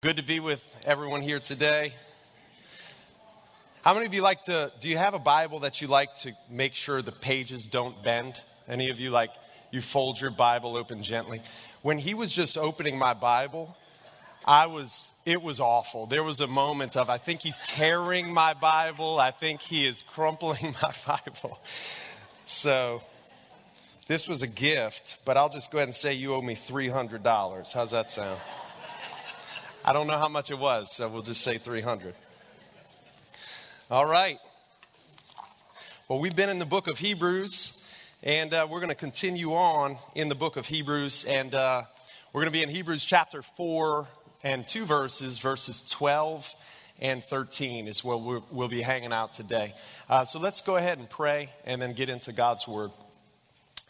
Good to be with everyone here today. How many of you like to, do you have a Bible that you like to make sure the pages don't bend? Any of you like, you fold your Bible open gently? When he was just opening my Bible, I was, it was awful. There was a moment of, I think he's tearing my Bible. I think he is crumpling my Bible. So, this was a gift, but I'll just go ahead and say you owe me $300. How's that sound? I don't know how much it was, so we'll just say 300. All right. Well, we've been in the book of Hebrews, and uh, we're going to continue on in the book of Hebrews, and uh, we're going to be in Hebrews chapter 4 and two verses, verses 12 and 13 is where we'll, be hanging out today. Uh, so let's go ahead and pray and then get into God's word.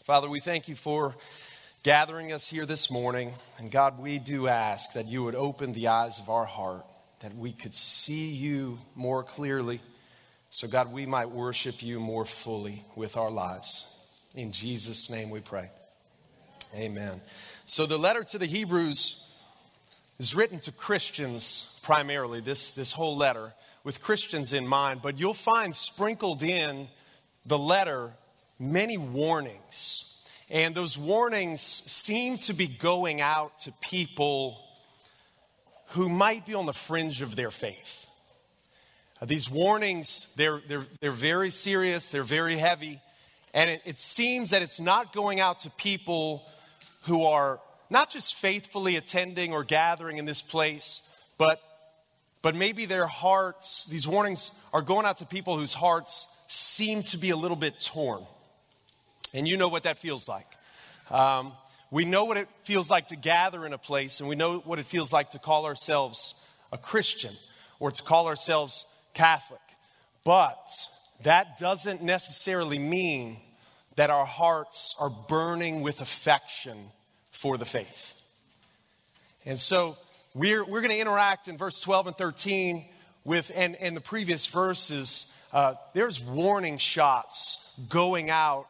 Father, we thank you for gathering us here this morning. And God, we do ask that you would open the eyes of our heart, that we could see you more clearly. So, God, we might worship you more fully with our lives. In Jesus' name we pray. Amen. So, the letter to the Hebrews is written to Christians primarily, this, this whole letter, with Christians in mind, but you'll find sprinkled in the letter many warnings and those warnings seem to be going out to people who might be on the fringe of their faith. Uh, these warnings, they're, they're, they're very serious, they're very heavy, and it, it seems that it's not going out to people who are not just faithfully attending or gathering in this place, but, but maybe their hearts, these warnings are going out to people whose hearts seem to be a little bit torn. And you know what that feels like. Um, we know what it feels like to gather in a place, and we know what it feels like to call ourselves a Christian or to call ourselves Catholic. But that doesn't necessarily mean that our hearts are burning with affection for the faith. And so we're, we're going to interact in verse 12 and 13 with, and, and the previous verses, uh, there's warning shots going out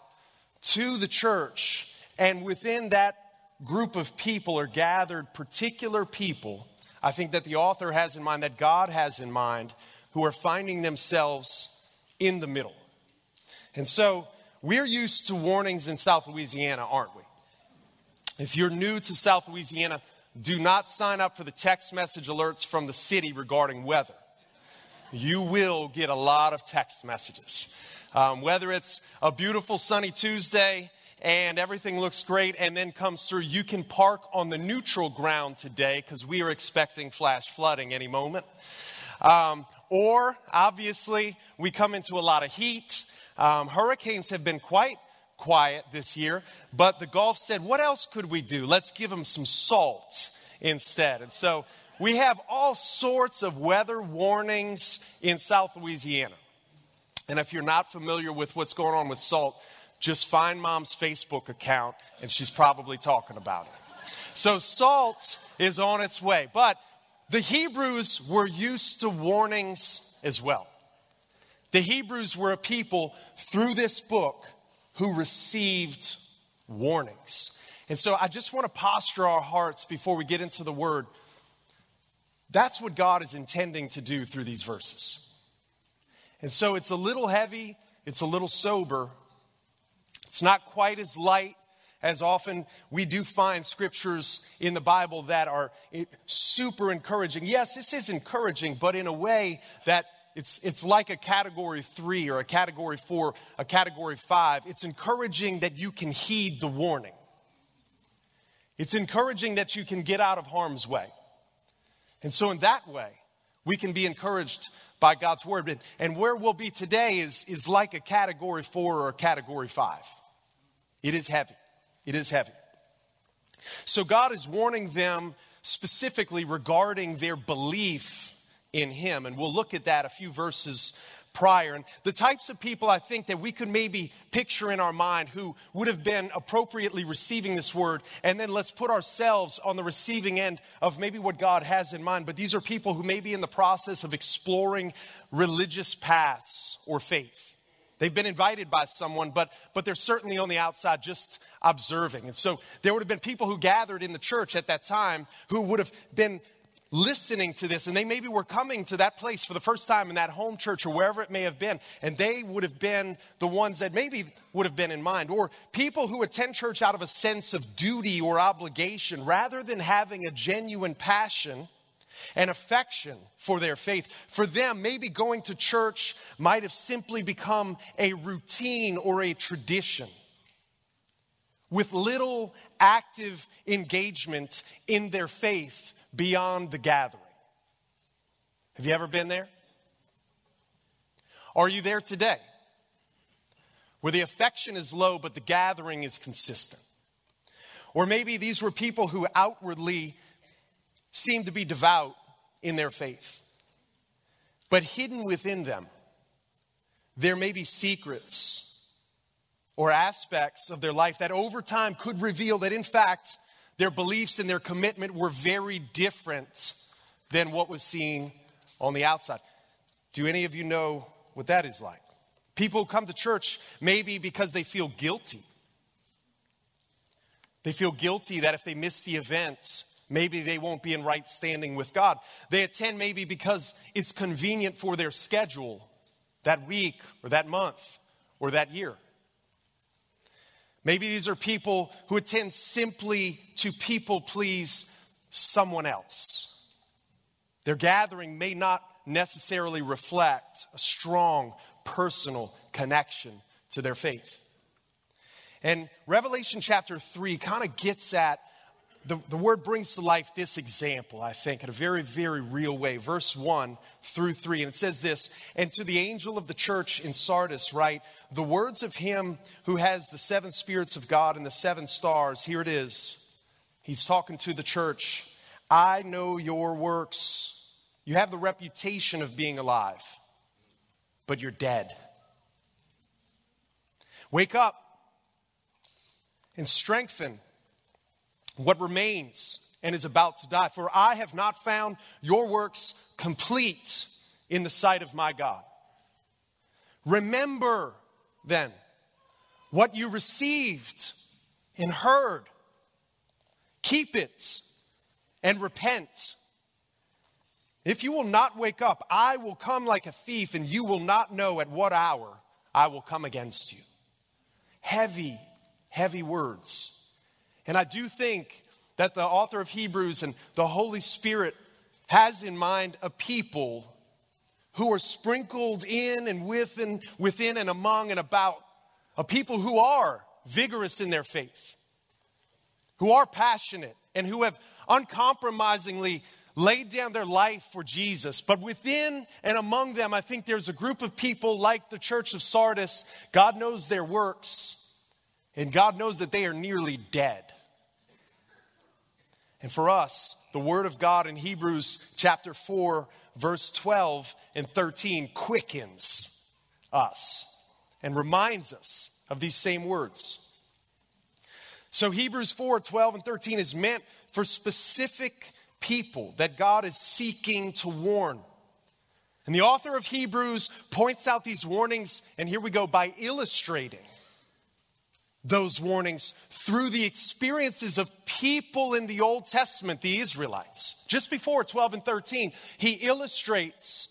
to the church. And within that group of people are gathered particular people, I think that the author has in mind, that God has in mind, who are finding themselves in the middle. And so we're used to warnings in South Louisiana, aren't we? If you're new to South Louisiana, do not sign up for the text message alerts from the city regarding weather. You will get a lot of text messages. Um, whether it's a beautiful sunny Tuesday and everything looks great and then comes through, you can park on the neutral ground today because we are expecting flash flooding any moment. Um, or, obviously, we come into a lot of heat. Um, hurricanes have been quite quiet this year, but the Gulf said, What else could we do? Let's give them some salt instead. And so we have all sorts of weather warnings in South Louisiana. And if you're not familiar with what's going on with salt, just find mom's Facebook account and she's probably talking about it. So salt is on its way. But the Hebrews were used to warnings as well. The Hebrews were a people through this book who received warnings. And so I just want to posture our hearts before we get into the word. That's what God is intending to do through these verses. And so it's a little heavy, it's a little sober. It's not quite as light as often we do find scriptures in the Bible that are super encouraging. Yes, this is encouraging, but in a way that it's, it's like a category three or a category four, a category five. It's encouraging that you can heed the warning. It's encouraging that you can get out of harm's way. And so, in that way, we can be encouraged by God's word. And where we'll be today is, is like a category four or a category five. It is heavy. It is heavy. So God is warning them specifically regarding their belief in Him. And we'll look at that a few verses prior. And the types of people I think that we could maybe picture in our mind who would have been appropriately receiving this word, and then let's put ourselves on the receiving end of maybe what God has in mind. But these are people who may be in the process of exploring religious paths or faith. They've been invited by someone, but, but they're certainly on the outside just observing. And so there would have been people who gathered in the church at that time who would have been listening to this and they maybe were coming to that place for the first time in that home church or wherever it may have been and they would have been the ones that maybe would have been in mind or people who attend church out of a sense of duty or obligation rather than having a genuine passion and affection for their faith. For them maybe going to church might have simply become a routine or a tradition with little active engagement in their faith beyond the gathering. Have you ever been there? Are you there today? Where the affection is low, but the gathering is consistent. Or maybe these were people who outwardly seemed to be devout in their faith, but hidden within them, there may be secrets or aspects of their life that over time could reveal that, in fact, their beliefs and their commitment were very different than what was seen on the outside. Do any of you know what that is like? People come to church maybe because they feel guilty. They feel guilty that if they miss the event, maybe they won't be in right standing with God. They attend maybe because it's convenient for their schedule that week or that month or that year. Maybe these are people who attend simply to people please someone else. Their gathering may not necessarily reflect a strong personal connection to their faith. And Revelation chapter 3 kind of gets at the, the word brings to life this example, I think, in a very, very real way. Verse 1 through 3. And it says this And to the angel of the church in Sardis, write, The words of him who has the seven spirits of God and the seven stars. Here it is. He's talking to the church. I know your works. You have the reputation of being alive, but you're dead. Wake up and strengthen what remains and is about to die. For I have not found your works complete in the sight of my God. Remember then what you received and heard. Keep it and repent. If you will not wake up, I will come like a thief, and you will not know at what hour I will come against you. Heavy, heavy words. And I do think that the author of Hebrews and the Holy Spirit has in mind a people who are sprinkled in and within, within and among and about, a people who are vigorous in their faith, who are passionate, and who have uncompromisingly laid down their life for Jesus. But within and among them, I think there's a group of people like the church of Sardis. God knows their works, and God knows that they are nearly dead. And for us, the Word of God in Hebrews chapter 4, verse 12 and 13 quickens us and reminds us of these same words. So, Hebrews 4 12 and 13 is meant for specific people that God is seeking to warn. And the author of Hebrews points out these warnings, and here we go, by illustrating those warnings through the experiences of people in the Old Testament, the Israelites. Just before 12 and 13, he illustrates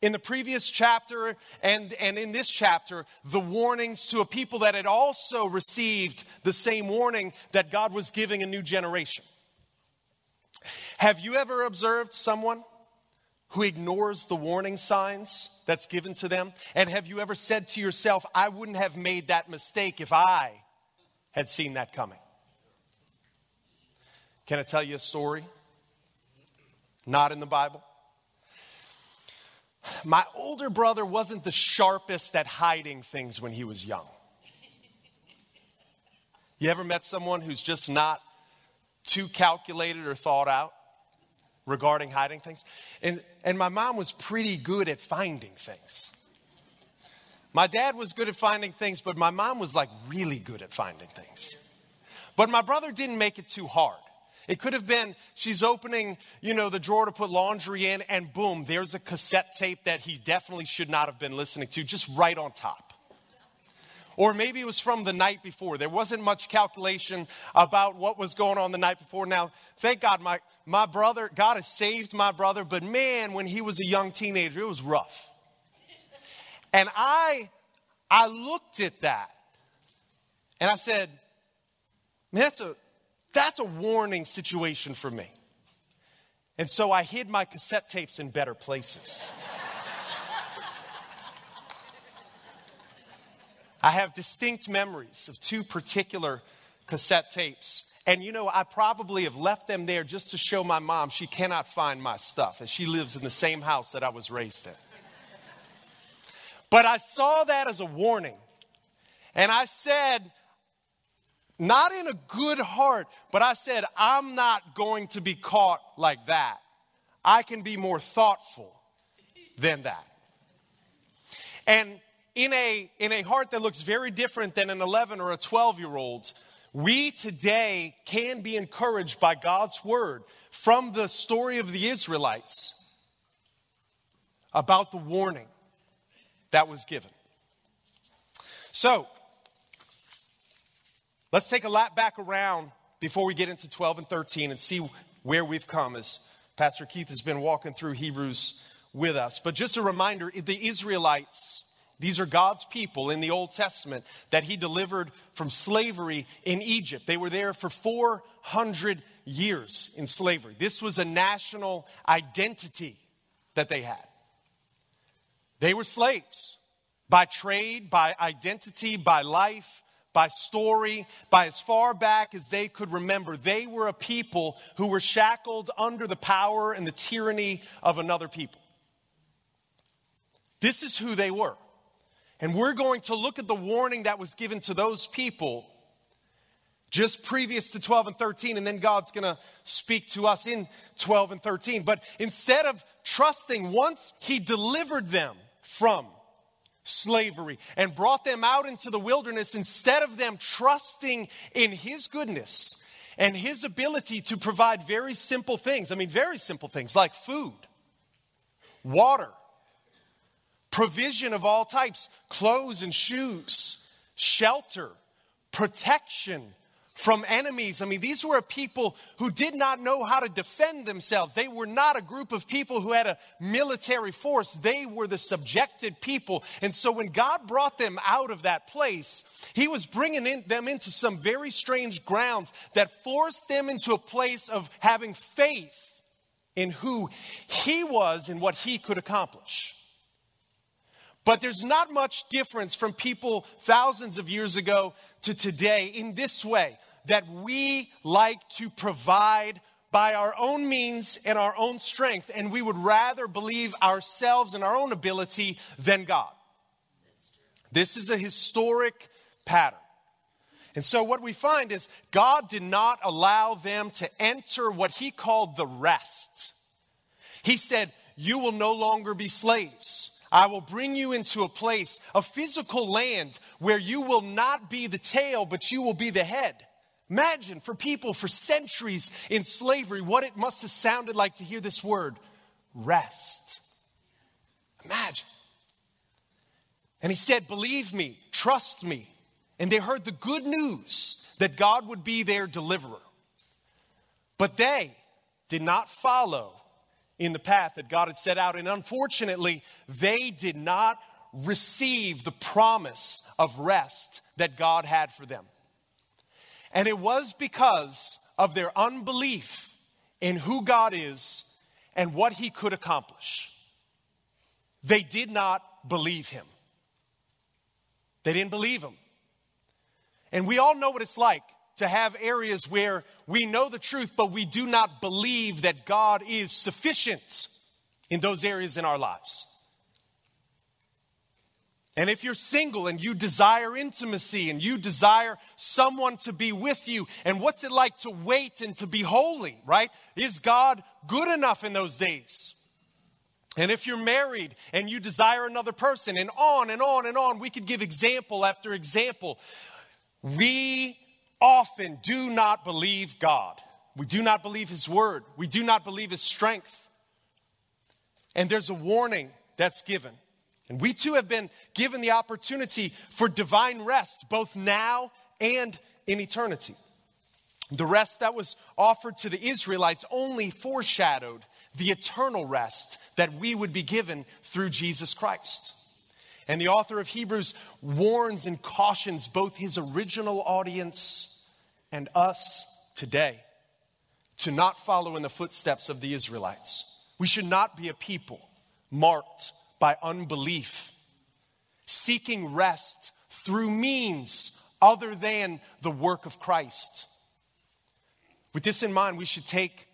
in the previous chapter and, and in this chapter the warnings to a people that had also received the same warning that God was giving a new generation. Have you ever observed someone who ignores the warning signs that's given to them? And have you ever said to yourself, I wouldn't have made that mistake if I had seen that coming. Can I tell you a story? Not in the Bible. My older brother wasn't the sharpest at hiding things when he was young. You ever met someone who's just not too calculated or thought out regarding hiding things? And, and my mom was pretty good at finding things. My dad was good at finding things, but my mom was like really good at finding things. But my brother didn't make it too hard. It could have been she's opening, you know, the drawer to put laundry in, and boom, there's a cassette tape that he definitely should not have been listening to, just right on top. Or maybe it was from the night before. There wasn't much calculation about what was going on the night before. Now, thank God, my, my brother, God has saved my brother, but man, when he was a young teenager, it was rough. And I, I looked at that and I said, man, that's a, that's a warning situation for me. And so I hid my cassette tapes in better places. I have distinct memories of two particular cassette tapes. And you know, I probably have left them there just to show my mom she cannot find my stuff, and she lives in the same house that I was raised in. But I saw that as a warning. And I said, not in a good heart, but I said, I'm not going to be caught like that. I can be more thoughtful than that. And in a, in a heart that looks very different than an 11 or a 12 year old, we today can be encouraged by God's word from the story of the Israelites about the warning that was given. So, let's take a lap back around before we get into 12 and 13 and see where we've come as Pastor Keith has been walking through Hebrews with us. But just a reminder the Israelites these are God's people in the Old Testament that He delivered from slavery in Egypt. They were there for 400 years in slavery. This was a national identity that they had. They were slaves by trade, by identity, by life, by story, by as far back as they could remember. They were a people who were shackled under the power and the tyranny of another people. This is who they were. And we're going to look at the warning that was given to those people just previous to 12 and 13, and then God's going to speak to us in 12 and 13. But instead of trusting, once He delivered them from slavery and brought them out into the wilderness, instead of them trusting in His goodness and His ability to provide very simple things, I mean, very simple things like food, water, provision of all types clothes and shoes, shelter, protection from enemies. I mean, these were a people who did not know how to defend themselves. They were not a group of people who had a military force. They were the subjected people. And so when God brought them out of that place, He was bringing in, them into some very strange grounds that forced them into a place of having faith in who He was and what He could accomplish. But there's not much difference from people thousands of years ago to today in this way that we like to provide by our own means and our own strength, and we would rather believe ourselves and our own ability than God. This is a historic pattern. And so, what we find is God did not allow them to enter what he called the rest. He said, You will no longer be slaves. I will bring you into a place, a physical land where you will not be the tail, but you will be the head. Imagine for people for centuries in slavery what it must have sounded like to hear this word rest. Imagine. And he said, Believe me, trust me. And they heard the good news that God would be their deliverer. But they did not follow in the path that God had set out. And unfortunately, they did not receive the promise of rest that God had for them. And it was because of their unbelief in who God is and what he could accomplish. They did not believe him. They didn't believe him. And we all know what it's like to have areas where we know the truth, but we do not believe that God is sufficient in those areas in our lives. And if you're single and you desire intimacy and you desire someone to be with you, and what's it like to wait and to be holy, right? Is God good enough in those days? And if you're married and you desire another person, and on and on and on, we could give example after example. We often do not believe God. We do not believe His word. We do not believe His strength. And there's a warning that's given. And we too have been given the opportunity for divine rest, both now and in eternity. The rest that was offered to the Israelites only foreshadowed the eternal rest that we would be given through Jesus Christ. And the author of Hebrews warns and cautions both his original audience and us today to not follow in the footsteps of the Israelites. We should not be a people marked by unbelief, seeking rest through means other than the work of Christ. With this in mind, we should take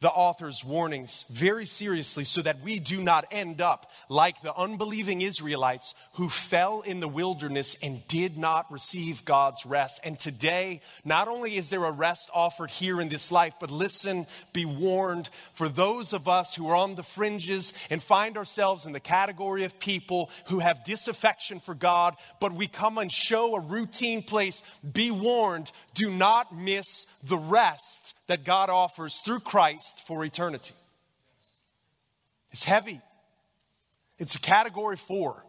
the author's warnings very seriously so that we do not end up like the unbelieving Israelites who fell in the wilderness and did not receive God's rest. And today, not only is there a rest offered here in this life, but listen, be warned for those of us who are on the fringes and find ourselves in the category of people who have disaffection for God, but we come and show a routine place, be warned, do not miss the rest that God offers through Christ for eternity. It's heavy. It's a category four.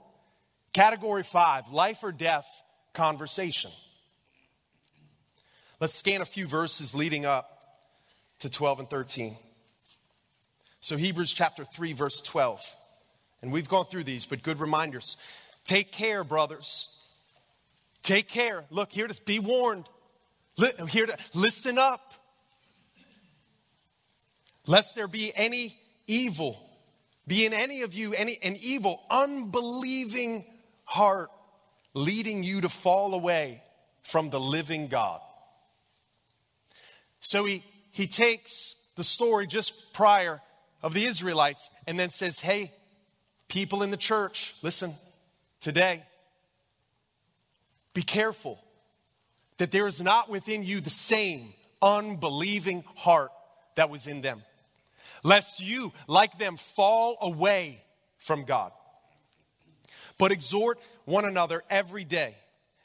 Category five, life or death conversation. Let's scan a few verses leading up to 12 and 13. So, Hebrews chapter 3, verse 12. And we've gone through these, but good reminders. Take care, brothers. Take care. Look, here to be warned. Here to listen up lest there be any evil, be in any of you any an evil, unbelieving heart leading you to fall away from the living God. So he, he takes the story just prior of the Israelites and then says, Hey, people in the church, listen, today, be careful that there is not within you the same unbelieving heart that was in them lest you, like them, fall away from God. But exhort one another every day,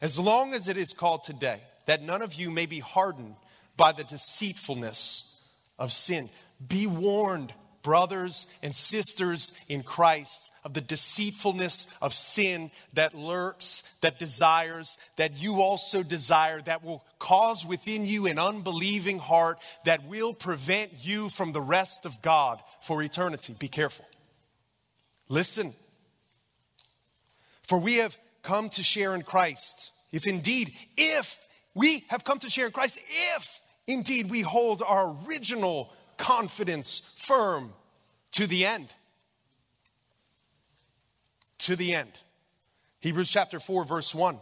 as long as it is called today, that none of you may be hardened by the deceitfulness of sin. Be warned, brothers and sisters in Christ, of the deceitfulness of sin that lurks, that desires, that you also desire, that will cause within you an unbelieving heart that will prevent you from the rest of God for eternity. Be careful. Listen. For we have come to share in Christ. If indeed, if we have come to share in Christ, if indeed we hold our original confidence firm to the end. To the end. Hebrews chapter 4, verse 1.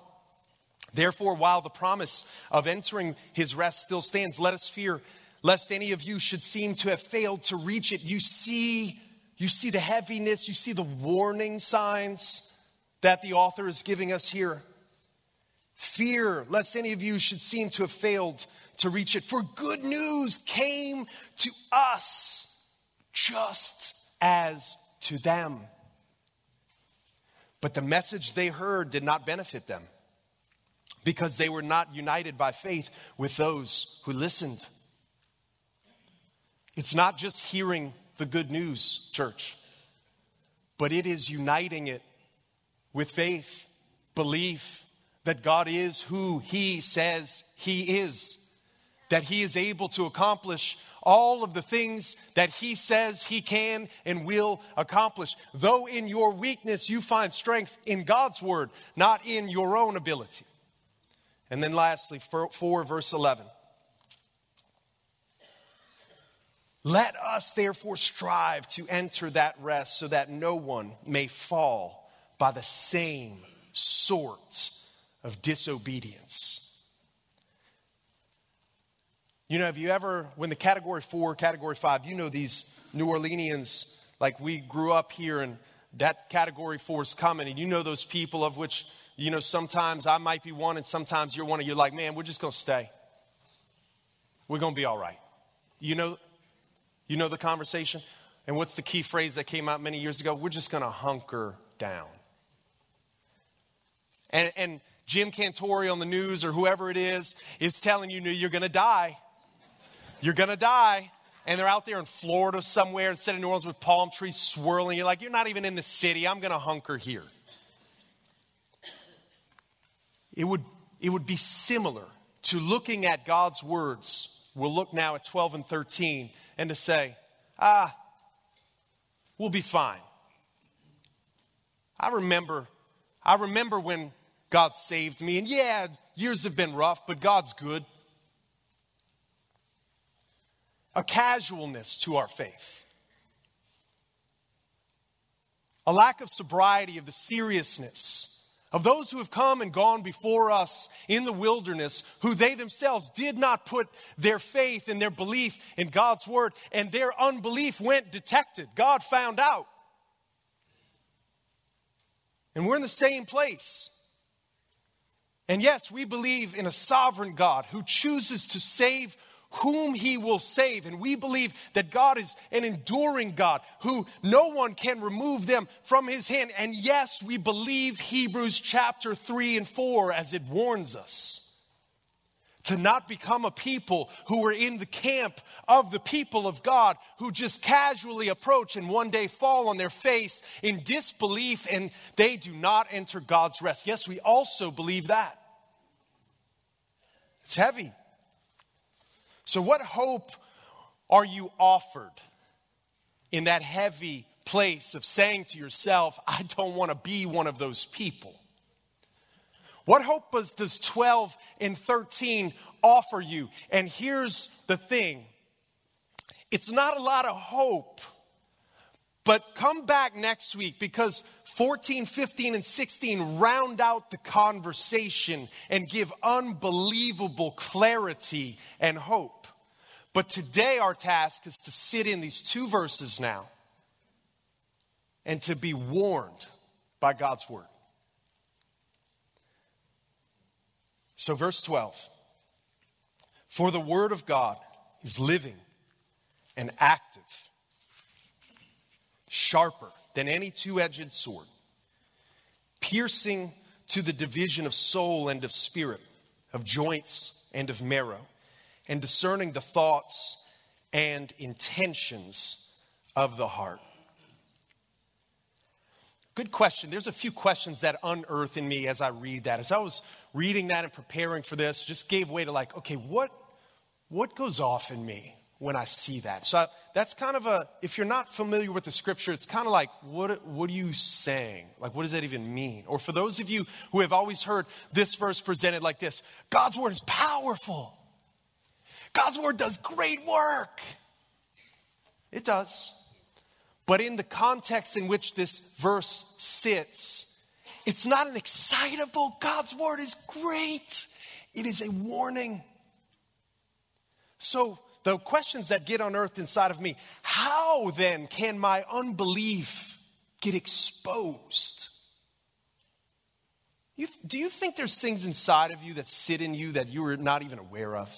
Therefore, while the promise of entering his rest still stands, let us fear lest any of you should seem to have failed to reach it. You see, you see the heaviness, you see the warning signs that the author is giving us here. Fear lest any of you should seem to have failed to reach it. For good news came to us just as to them. But the message they heard did not benefit them because they were not united by faith with those who listened. It's not just hearing the good news, church, but it is uniting it with faith, belief that God is who He says He is, that He is able to accomplish all of the things that He says He can and will accomplish. Though in your weakness you find strength in God's Word, not in your own ability. And then lastly, 4 verse 11. Let us therefore strive to enter that rest so that no one may fall by the same sort of disobedience. You know, have you ever, when the category four, category five, you know these New Orleanians, like we grew up here and that category four is coming, and you know those people of which, you know, sometimes I might be one and sometimes you're one, and you're like, man, we're just to stay. We're to be all right. You know, you know the conversation? And what's the key phrase that came out many years ago? We're just to hunker down. And, and Jim Cantore on the news or whoever it is is telling you you're to die. You're going to die. And they're out there in Florida somewhere instead of New Orleans with palm trees swirling. You're like, you're not even in the city. I'm going to hunker here. It would, it would be similar to looking at God's words. We'll look now at 12 and 13 and to say, ah, we'll be fine. I remember, I remember when God saved me, and yeah, years have been rough, but God's good. A casualness to our faith. A lack of sobriety of the seriousness of those who have come and gone before us in the wilderness, who they themselves did not put their faith and their belief in God's word, and their unbelief went detected. God found out. And we're in the same place. And yes, we believe in a sovereign God who chooses to save whom he will save. And we believe that God is an enduring God who no one can remove them from his hand. And yes, we believe Hebrews chapter 3 and 4 as it warns us to not become a people who are in the camp of the people of God who just casually approach and one day fall on their face in disbelief and they do not enter God's rest. Yes, we also believe that. It's heavy. So, what hope are you offered in that heavy place of saying to yourself, I don't want to be one of those people? What hope does, does 12 and 13 offer you? And here's the thing it's not a lot of hope, but come back next week because 14, 15, and 16 round out the conversation and give unbelievable clarity and hope. But today, our task is to sit in these two verses now and to be warned by God's word. So, verse 12 For the word of God is living and active, sharper than any two edged sword, piercing to the division of soul and of spirit, of joints and of marrow and discerning the thoughts and intentions of the heart? Good question. There's a few questions that unearth in me as I read that. As I was reading that and preparing for this, just gave way to like, okay, what, what goes off in me when I see that? So I, that's kind of a, if you're not familiar with the scripture, it's kind of like, what, what are you saying? Like, what does that even mean? Or for those of you who have always heard this verse presented like this God's word is powerful. God's word does great work. It does. But in the context in which this verse sits, it's not an excitable, God's word is great. It is a warning. So, the questions that get unearthed inside of me how then can my unbelief get exposed? You, do you think there's things inside of you that sit in you that you are not even aware of?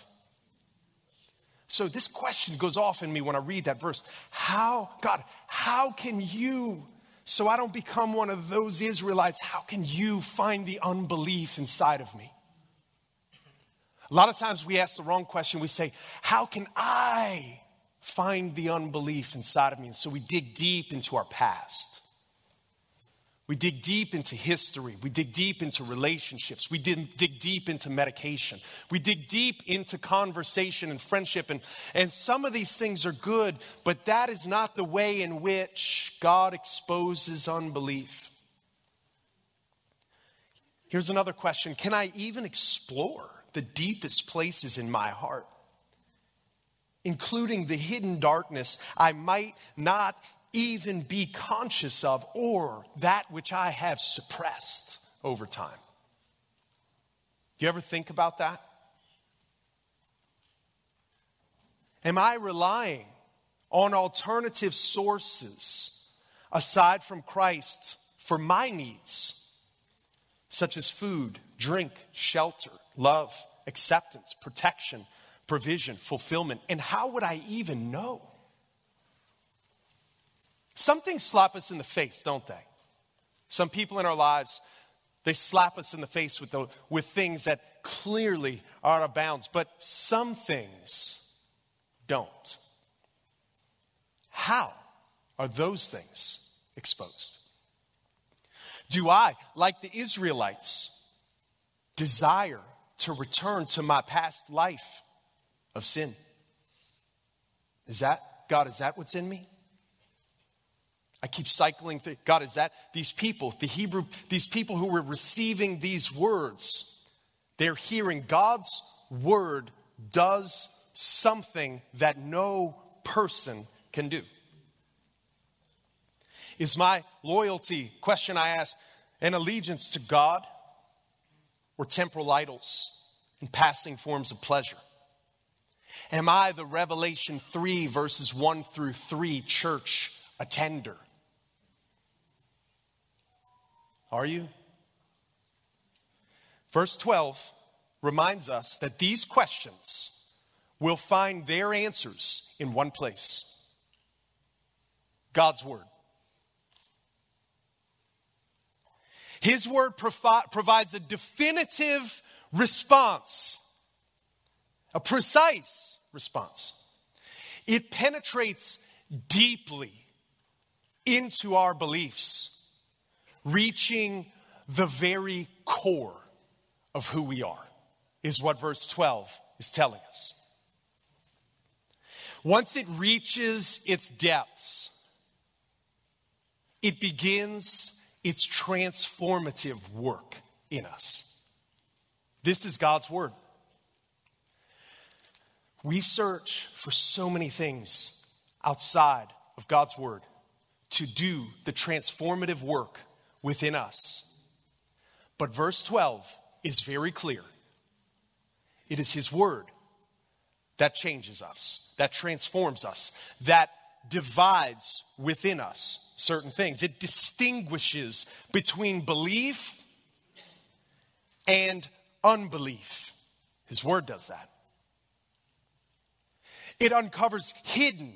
So this question goes off in me when I read that verse. How, God, how can you, so I don't become one of those Israelites, how can you find the unbelief inside of me? A lot of times we ask the wrong question. We say, How can I find the unbelief inside of me? And so we dig deep into our past. We dig deep into history. We dig deep into relationships. We dig, dig deep into medication. We dig deep into conversation and friendship. And, and some of these things are good, but that is not the way in which God exposes unbelief. Here's another question Can I even explore the deepest places in my heart? Including the hidden darkness I might not even be conscious of or that which I have suppressed over time. Do you ever think about that? Am I relying on alternative sources aside from Christ for my needs, such as food, drink, shelter, love, acceptance, protection, provision, fulfillment? And how would I even know? Some things slap us in the face, don't they? Some people in our lives, they slap us in the face with, the, with things that clearly are out of bounds, but some things don't. How are those things exposed? Do I, like the Israelites, desire to return to my past life of sin. Is that, God, is that what's in me? I keep cycling through. God, is that these people, the Hebrew, these people who were receiving these words, they're hearing God's word does something that no person can do. Is my loyalty, question I ask, an allegiance to God or temporal idols and passing forms of pleasure? Am I the Revelation 3, verses 1 through 3 church attender? Are you? Verse 12 reminds us that these questions will find their answers in one place God's Word. His Word provi- provides a definitive response, a precise response. It penetrates deeply into our beliefs, reaching the very core of who we are, is what verse 12 is telling us. Once it reaches its depths, it begins its transformative work in us. This is God's Word. We search for so many things outside of God's Word to do the transformative work within us. But verse 12 is very clear it is His Word that changes us, that transforms us, that divides within us certain things. It distinguishes between belief and unbelief. His Word does that. It uncovers hidden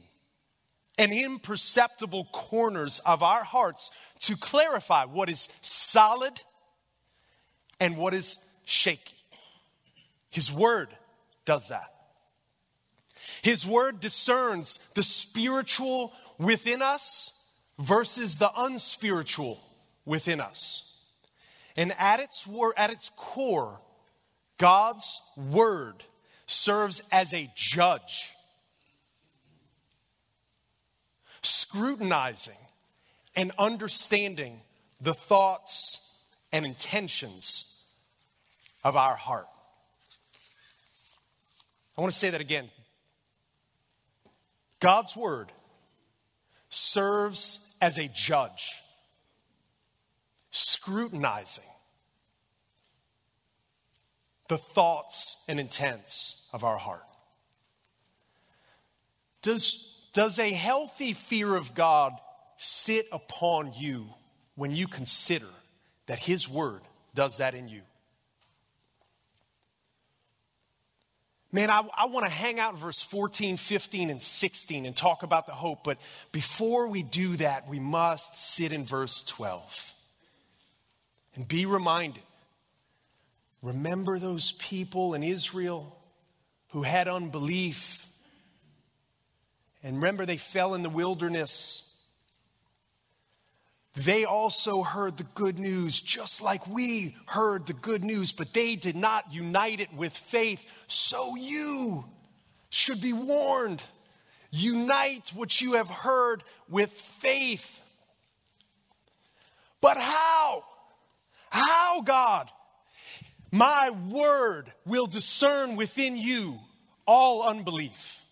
and imperceptible corners of our hearts to clarify what is solid and what is shaky. His word does that. His word discerns the spiritual within us versus the unspiritual within us. And at its, at its core, God's word serves as a judge scrutinizing and understanding the thoughts and intentions of our heart. I want to say that again. God's word serves as a judge, scrutinizing the thoughts and intents of our heart. Does does a healthy fear of God sit upon you when you consider that His Word does that in you? Man, I, I want to hang out in verse 14, 15, and 16 and talk about the hope, but before we do that, we must sit in verse 12 and be reminded. Remember those people in Israel who had unbelief and remember, they fell in the wilderness. They also heard the good news, just like we heard the good news, but they did not unite it with faith. So you should be warned. Unite what you have heard with faith. But how? How, God? My word will discern within you all unbelief.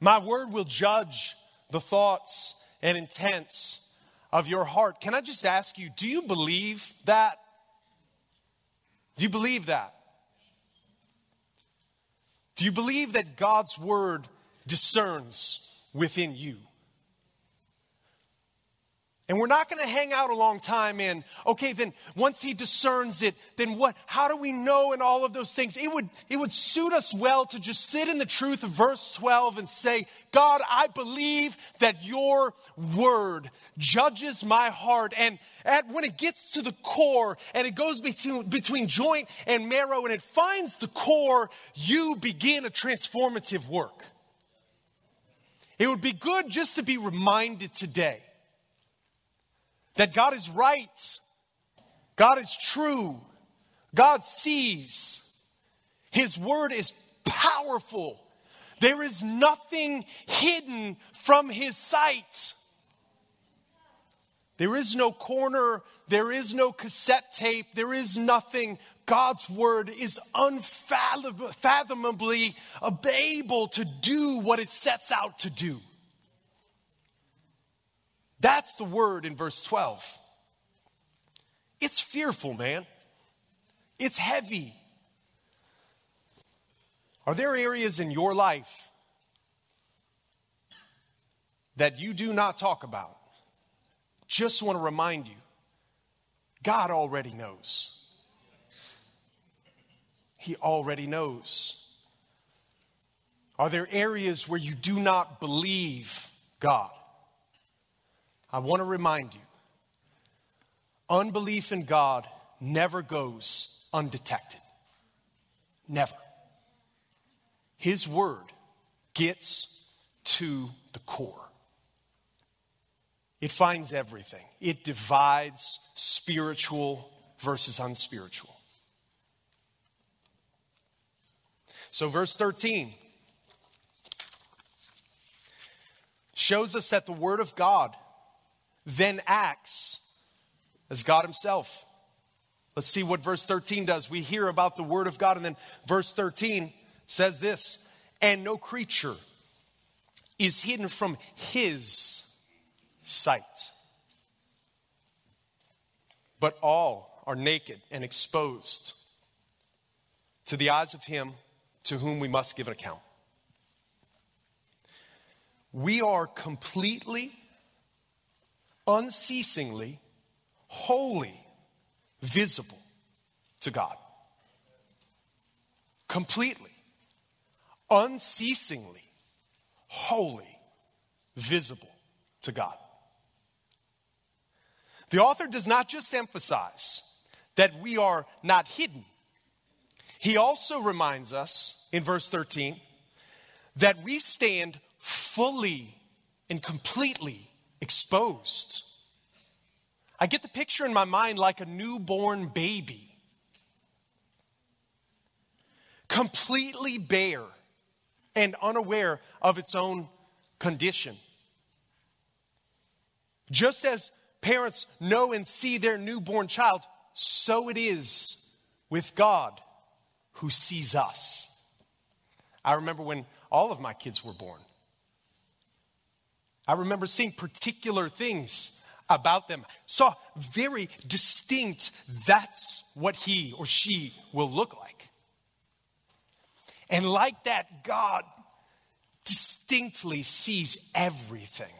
My word will judge the thoughts and intents of your heart. Can I just ask you, do you believe that? Do you believe that? Do you believe that God's word discerns within you? And we're not going to hang out a long time in, okay, then once he discerns it, then what, how do we know and all of those things? It would, it would suit us well to just sit in the truth of verse 12 and say, God, I believe that your word judges my heart. And at, when it gets to the core and it goes between, between joint and marrow and it finds the core, you begin a transformative work. It would be good just to be reminded today that God is right, God is true, God sees. His word is powerful. There is nothing hidden from his sight. There is no corner, there is no cassette tape, there is nothing. God's word is unfathomably able to do what it sets out to do. That's the word in verse 12. It's fearful, man. It's heavy. Are there areas in your life that you do not talk about? just want to remind you God already knows. He already knows. Are there areas where you do not believe God? I want to remind you unbelief in God never goes undetected. Never. His word gets to the core. It finds everything. It divides spiritual versus unspiritual. So, verse 13 shows us that the Word of God then acts as God Himself. Let's see what verse 13 does. We hear about the Word of God, and then verse 13 says this And no creature is hidden from His sight. But all are naked and exposed to the eyes of Him to whom we must give an account. We are completely, unceasingly, wholly visible to God. Completely, unceasingly, wholly visible to God. The author does not just emphasize that we are not hidden, he also reminds us in verse 13 that we stand fully and completely exposed. I get the picture in my mind like a newborn baby, completely bare and unaware of its own condition. Just as parents know and see their newborn child, so it is with God who sees us. I remember when all of my kids were born. I remember seeing particular things about them, saw very distinct, that's what he or she will look like. And like that, God distinctly sees everything.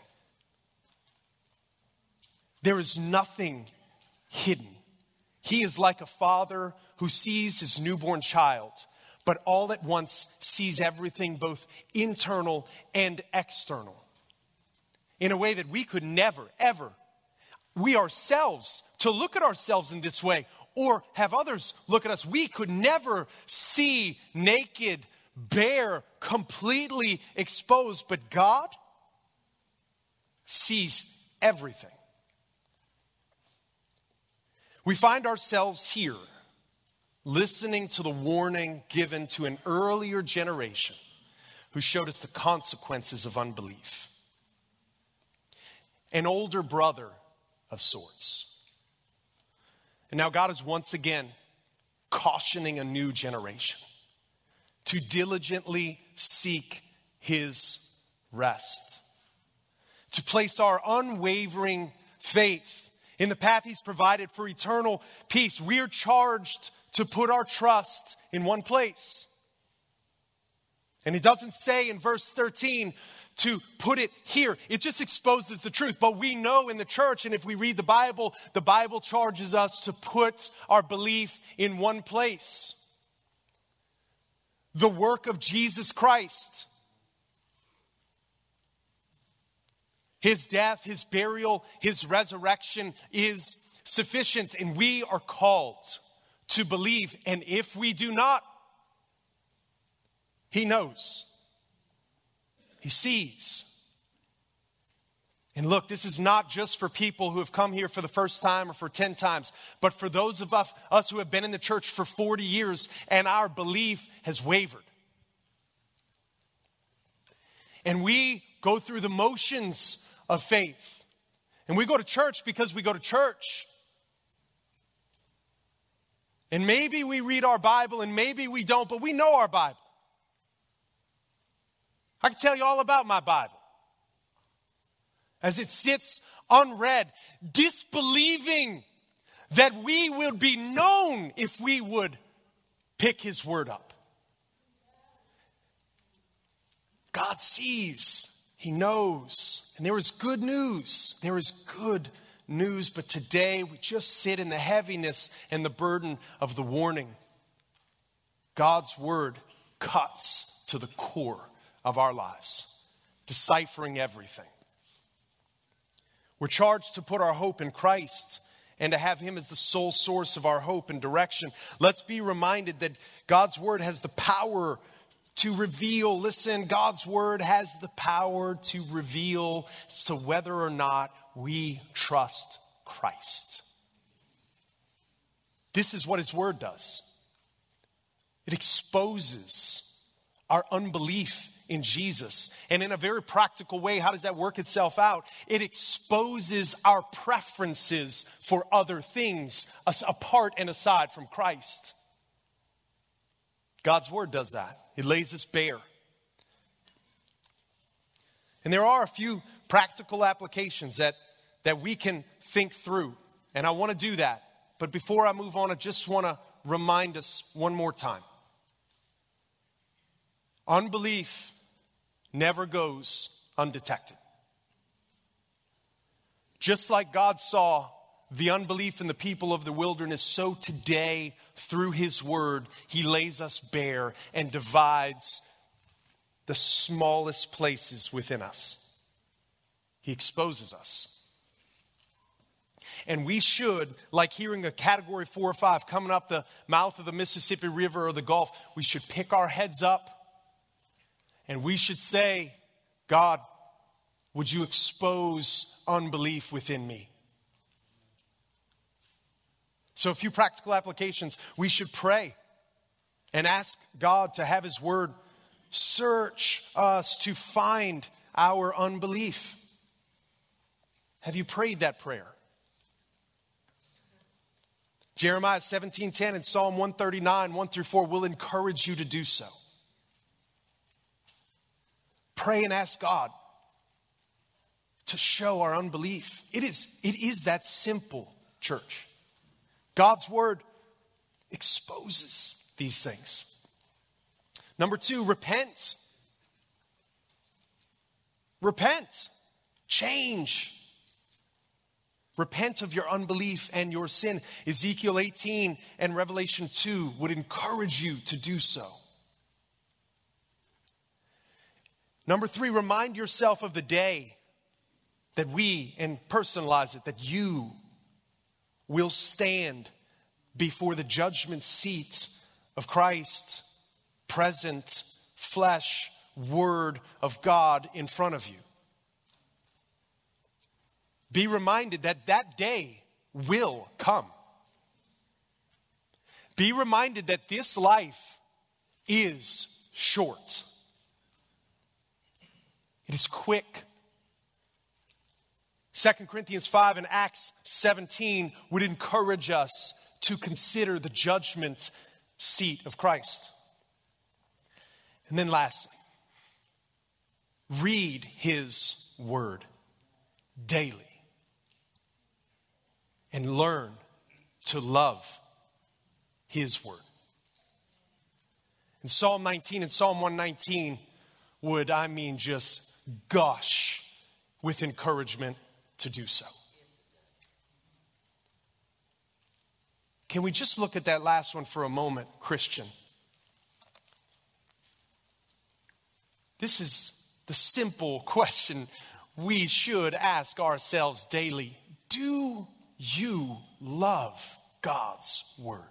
There is nothing hidden. He is like a father who sees his newborn child, but all at once sees everything, both internal and external, in a way that we could never, ever, we ourselves, to look at ourselves in this way or have others look at us, we could never see naked, bare, completely exposed, but God sees everything. We find ourselves here listening to the warning given to an earlier generation who showed us the consequences of unbelief. An older brother of sorts. And now God is once again cautioning a new generation to diligently seek his rest, to place our unwavering faith in the path He's provided for eternal peace. We are charged to put our trust in one place. And He doesn't say in verse 13 to put it here, it just exposes the truth. But we know in the church, and if we read the Bible, the Bible charges us to put our belief in one place the work of Jesus Christ. His death, his burial, his resurrection is sufficient, and we are called to believe. And if we do not, he knows, he sees. And look, this is not just for people who have come here for the first time or for 10 times, but for those of us who have been in the church for 40 years and our belief has wavered. And we go through the motions of faith. And we go to church because we go to church. And maybe we read our Bible and maybe we don't, but we know our Bible. I can tell you all about my Bible as it sits unread, disbelieving that we will be known if we would pick His word up. God sees, He knows, and there is good news. There is good news, but today we just sit in the heaviness and the burden of the warning. God's word cuts to the core of our lives, deciphering everything. We're charged to put our hope in Christ and to have Him as the sole source of our hope and direction. Let's be reminded that God's Word has the power to reveal. Listen, God's Word has the power to reveal as to whether or not we trust Christ. This is what His Word does it exposes our unbelief in Jesus. And in a very practical way, how does that work itself out? It exposes our preferences for other things apart and aside from Christ. God's word does that, it lays us bare. And there are a few practical applications that, that we can think through. And I want to do that. But before I move on, I just want to remind us one more time. Unbelief never goes undetected. Just like God saw the unbelief in the people of the wilderness, so today, through His Word, He lays us bare and divides the smallest places within us. He exposes us. And we should, like hearing a category four or five coming up the mouth of the Mississippi River or the Gulf, we should pick our heads up and we should say, God, would you expose unbelief within me? So, a few practical applications. We should pray and ask God to have His Word search us to find our unbelief. Have you prayed that prayer? Jeremiah 17:10 and Psalm 139, 1 through 4 will encourage you to do so. Pray and ask God to show our unbelief. It is, it is that simple, church. God's word exposes these things. Number two, repent. Repent. Change. Repent of your unbelief and your sin. Ezekiel 18 and Revelation 2 would encourage you to do so. Number three, remind yourself of the day that we, and personalize it, that you will stand before the judgment seat of Christ, present, flesh, Word of God in front of you. Be reminded that that day will come. Be reminded that this life is short. It is quick. 2 Corinthians 5 and Acts 17 would encourage us to consider the judgment seat of Christ. And then, lastly, read his word daily and learn to love his word. In Psalm 19 and Psalm 119 would, I mean, just gush with encouragement to do so. Can we just look at that last one for a moment, Christian? This is the simple question we should ask ourselves daily Do you love God's Word?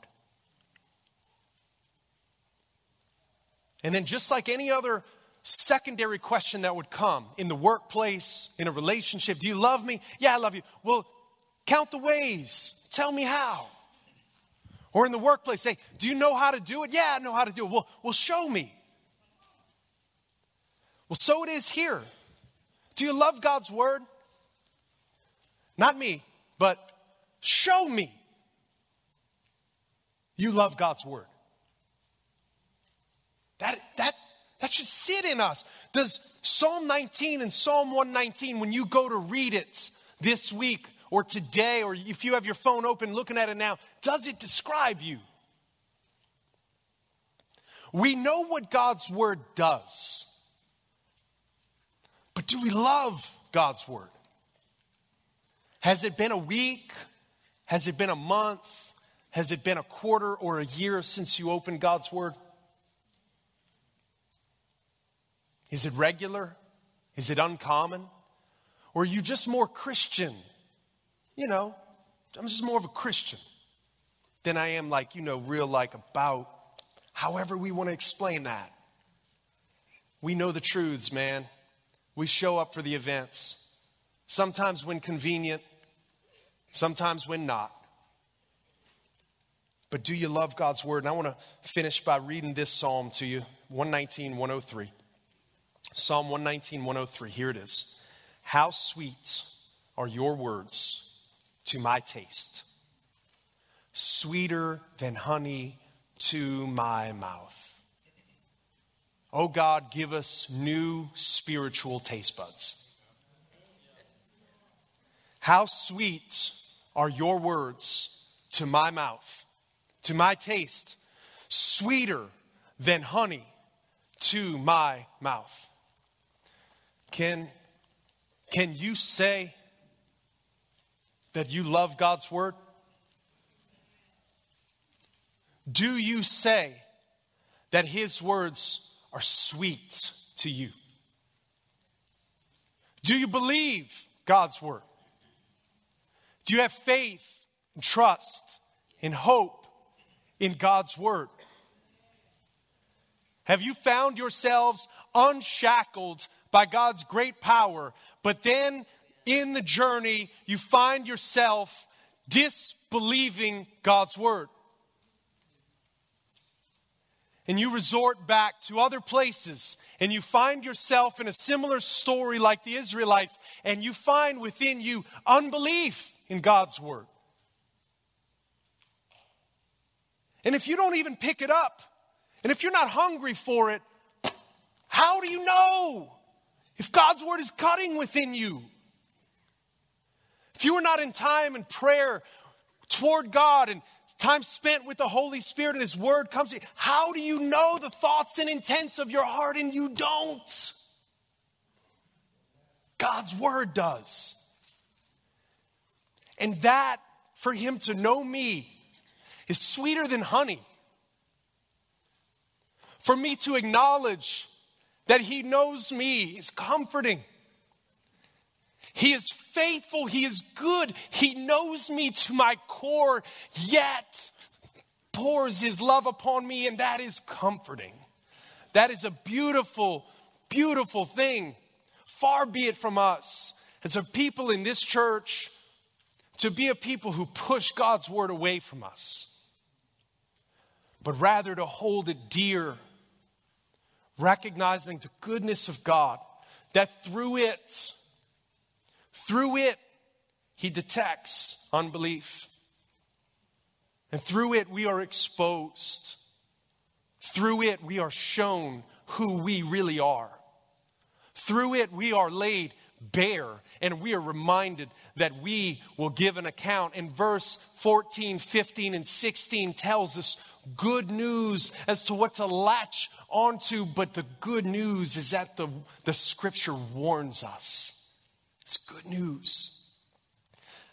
And then, just like any other secondary question that would come in the workplace, in a relationship. Do you love me? Yeah, I love you. Well, count the ways. Tell me how. Or in the workplace, say, Do you know how to do it? Yeah, I know how to do it. Well, well show me. Well, so it is here. Do you love God's word? Not me, but show me you love God's word. That, that, that should sit in us. Does Psalm 19 and Psalm 119, when you go to read it this week or today, or if you have your phone open looking at it now, does it describe you? We know what God's word does. But do we love God's word? Has it been a week? Has it been a month? Has it been a quarter or a year since you opened God's word? Is it regular? Is it uncommon? Or are you just more Christian? You know, I'm just more of a Christian than I am like, you know, real like about however we want to explain that. We know the truths, man. We show up for the events, sometimes when convenient, sometimes when not. But do you love God's word? And I want to finish by reading this psalm to you 119, 103. Psalm 119, 103. Here it is. How sweet are your words to my taste, sweeter than honey to my mouth. Oh God, give us new spiritual taste buds. How sweet are your words to my mouth, to my taste, sweeter than honey to my mouth. Can, can you say that you love God's word? Do you say that his words are sweet to you? Do you believe God's word? Do you have faith and trust and hope in God's word? Have you found yourselves unshackled by God's great power, but then in the journey you find yourself disbelieving God's word? and you resort back to other places and you find yourself in a similar story like the Israelites, and you find within you unbelief in God's word. And if you don't even pick it up, and if you're not hungry for it, how do you know if God's word is cutting within you? If you are not in time and prayer toward God and time spent with the Holy Spirit and His Word comes you. How do you know the thoughts and intents of your heart and you don't? God's Word does. And that, for Him to know me, is sweeter than honey. For me to acknowledge that He knows me is comforting. He is faithful. He is good. He knows me to my core, yet pours his love upon me, and that is comforting. That is a beautiful, beautiful thing. Far be it from us as a people in this church to be a people who push God's word away from us, but rather to hold it dear, recognizing the goodness of God, that through it, through it, he detects unbelief. And through it, we are exposed. Through it, we are shown who we really are. Through it, we are laid bare and we are reminded that we will give an account. And verse 14, 15, and 16 tells us good news as to what to latch onto, but the good news is that the, the scripture warns us. It's good news.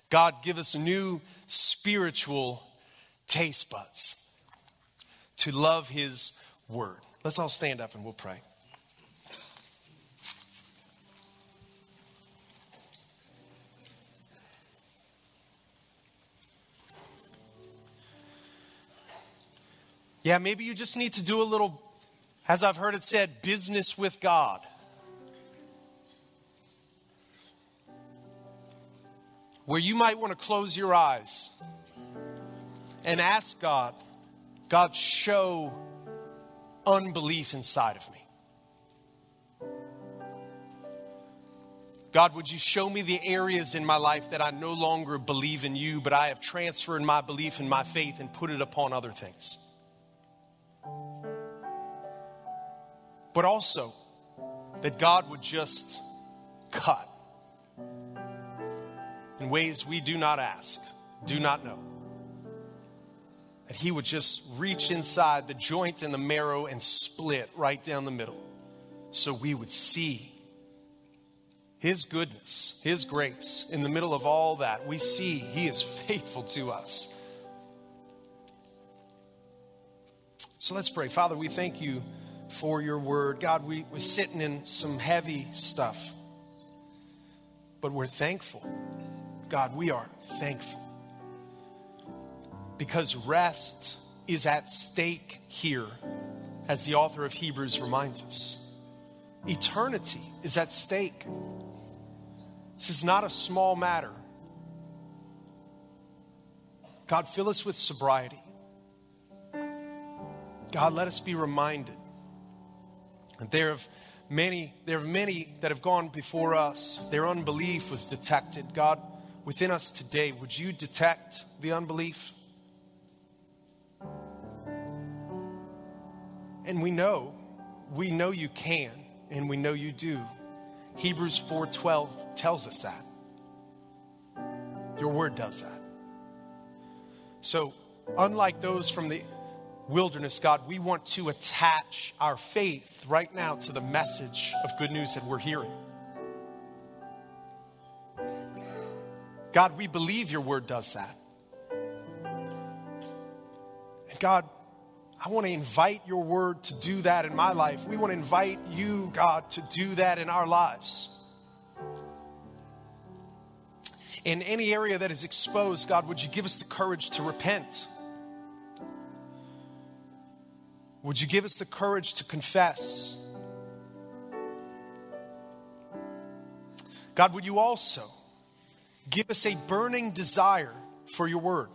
God, give us new spiritual taste buds to love His word. Let's all stand up and we'll pray. Yeah, maybe you just need to do a little As I've heard it said, business with God. Where you might want to close your eyes and ask God, God, show unbelief inside of me. God, would you show me the areas in my life that I no longer believe in you, but I have transferred my belief and my faith and put it upon other things? But also, that God would just cut in ways we do not ask, do not know. That He would just reach inside the joint and the marrow and split right down the middle so we would see His goodness, His grace. In the middle of all that, we see He is faithful to us. So let's pray. Father, we thank you for your word. God, we, we're sitting in some heavy stuff, but we're thankful. God, we are thankful because rest is at stake here, as the author of Hebrews reminds us. Eternity is at stake. This is not a small matter. God, fill us with sobriety. God, let us be reminded there have many, there are many that have gone before us. Their unbelief was detected. God, within us today, would you detect the unbelief? And we know, we know you can, and we know you do. Hebrews 4:12 tells us that. Your word does that. So, unlike those from the wilderness, God, we want to attach our faith right now to the message of good news that we're hearing. God, we believe your word does that. And God, I want to invite your word to do that in my life. We want to invite you, God, to do that in our lives. In any area that is exposed, God, would you give us the courage to repent? Would you give us the courage to confess? God, would you also give us a burning desire for your word?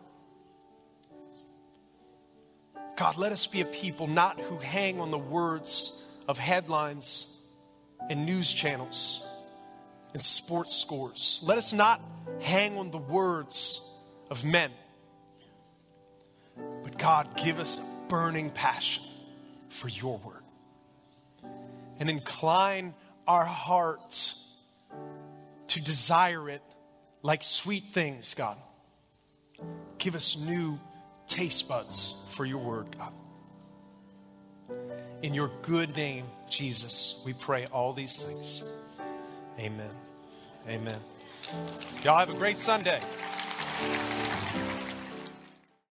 God, let us be a people not who hang on the words of headlines and news channels and sports scores. Let us not hang on the words of men. But God, give us a burning passion for your word. And incline our hearts to desire it like sweet things, God. Give us new taste buds for your word, God. In your good name, Jesus, we pray all these things. Amen. Amen. Y'all have a great Sunday.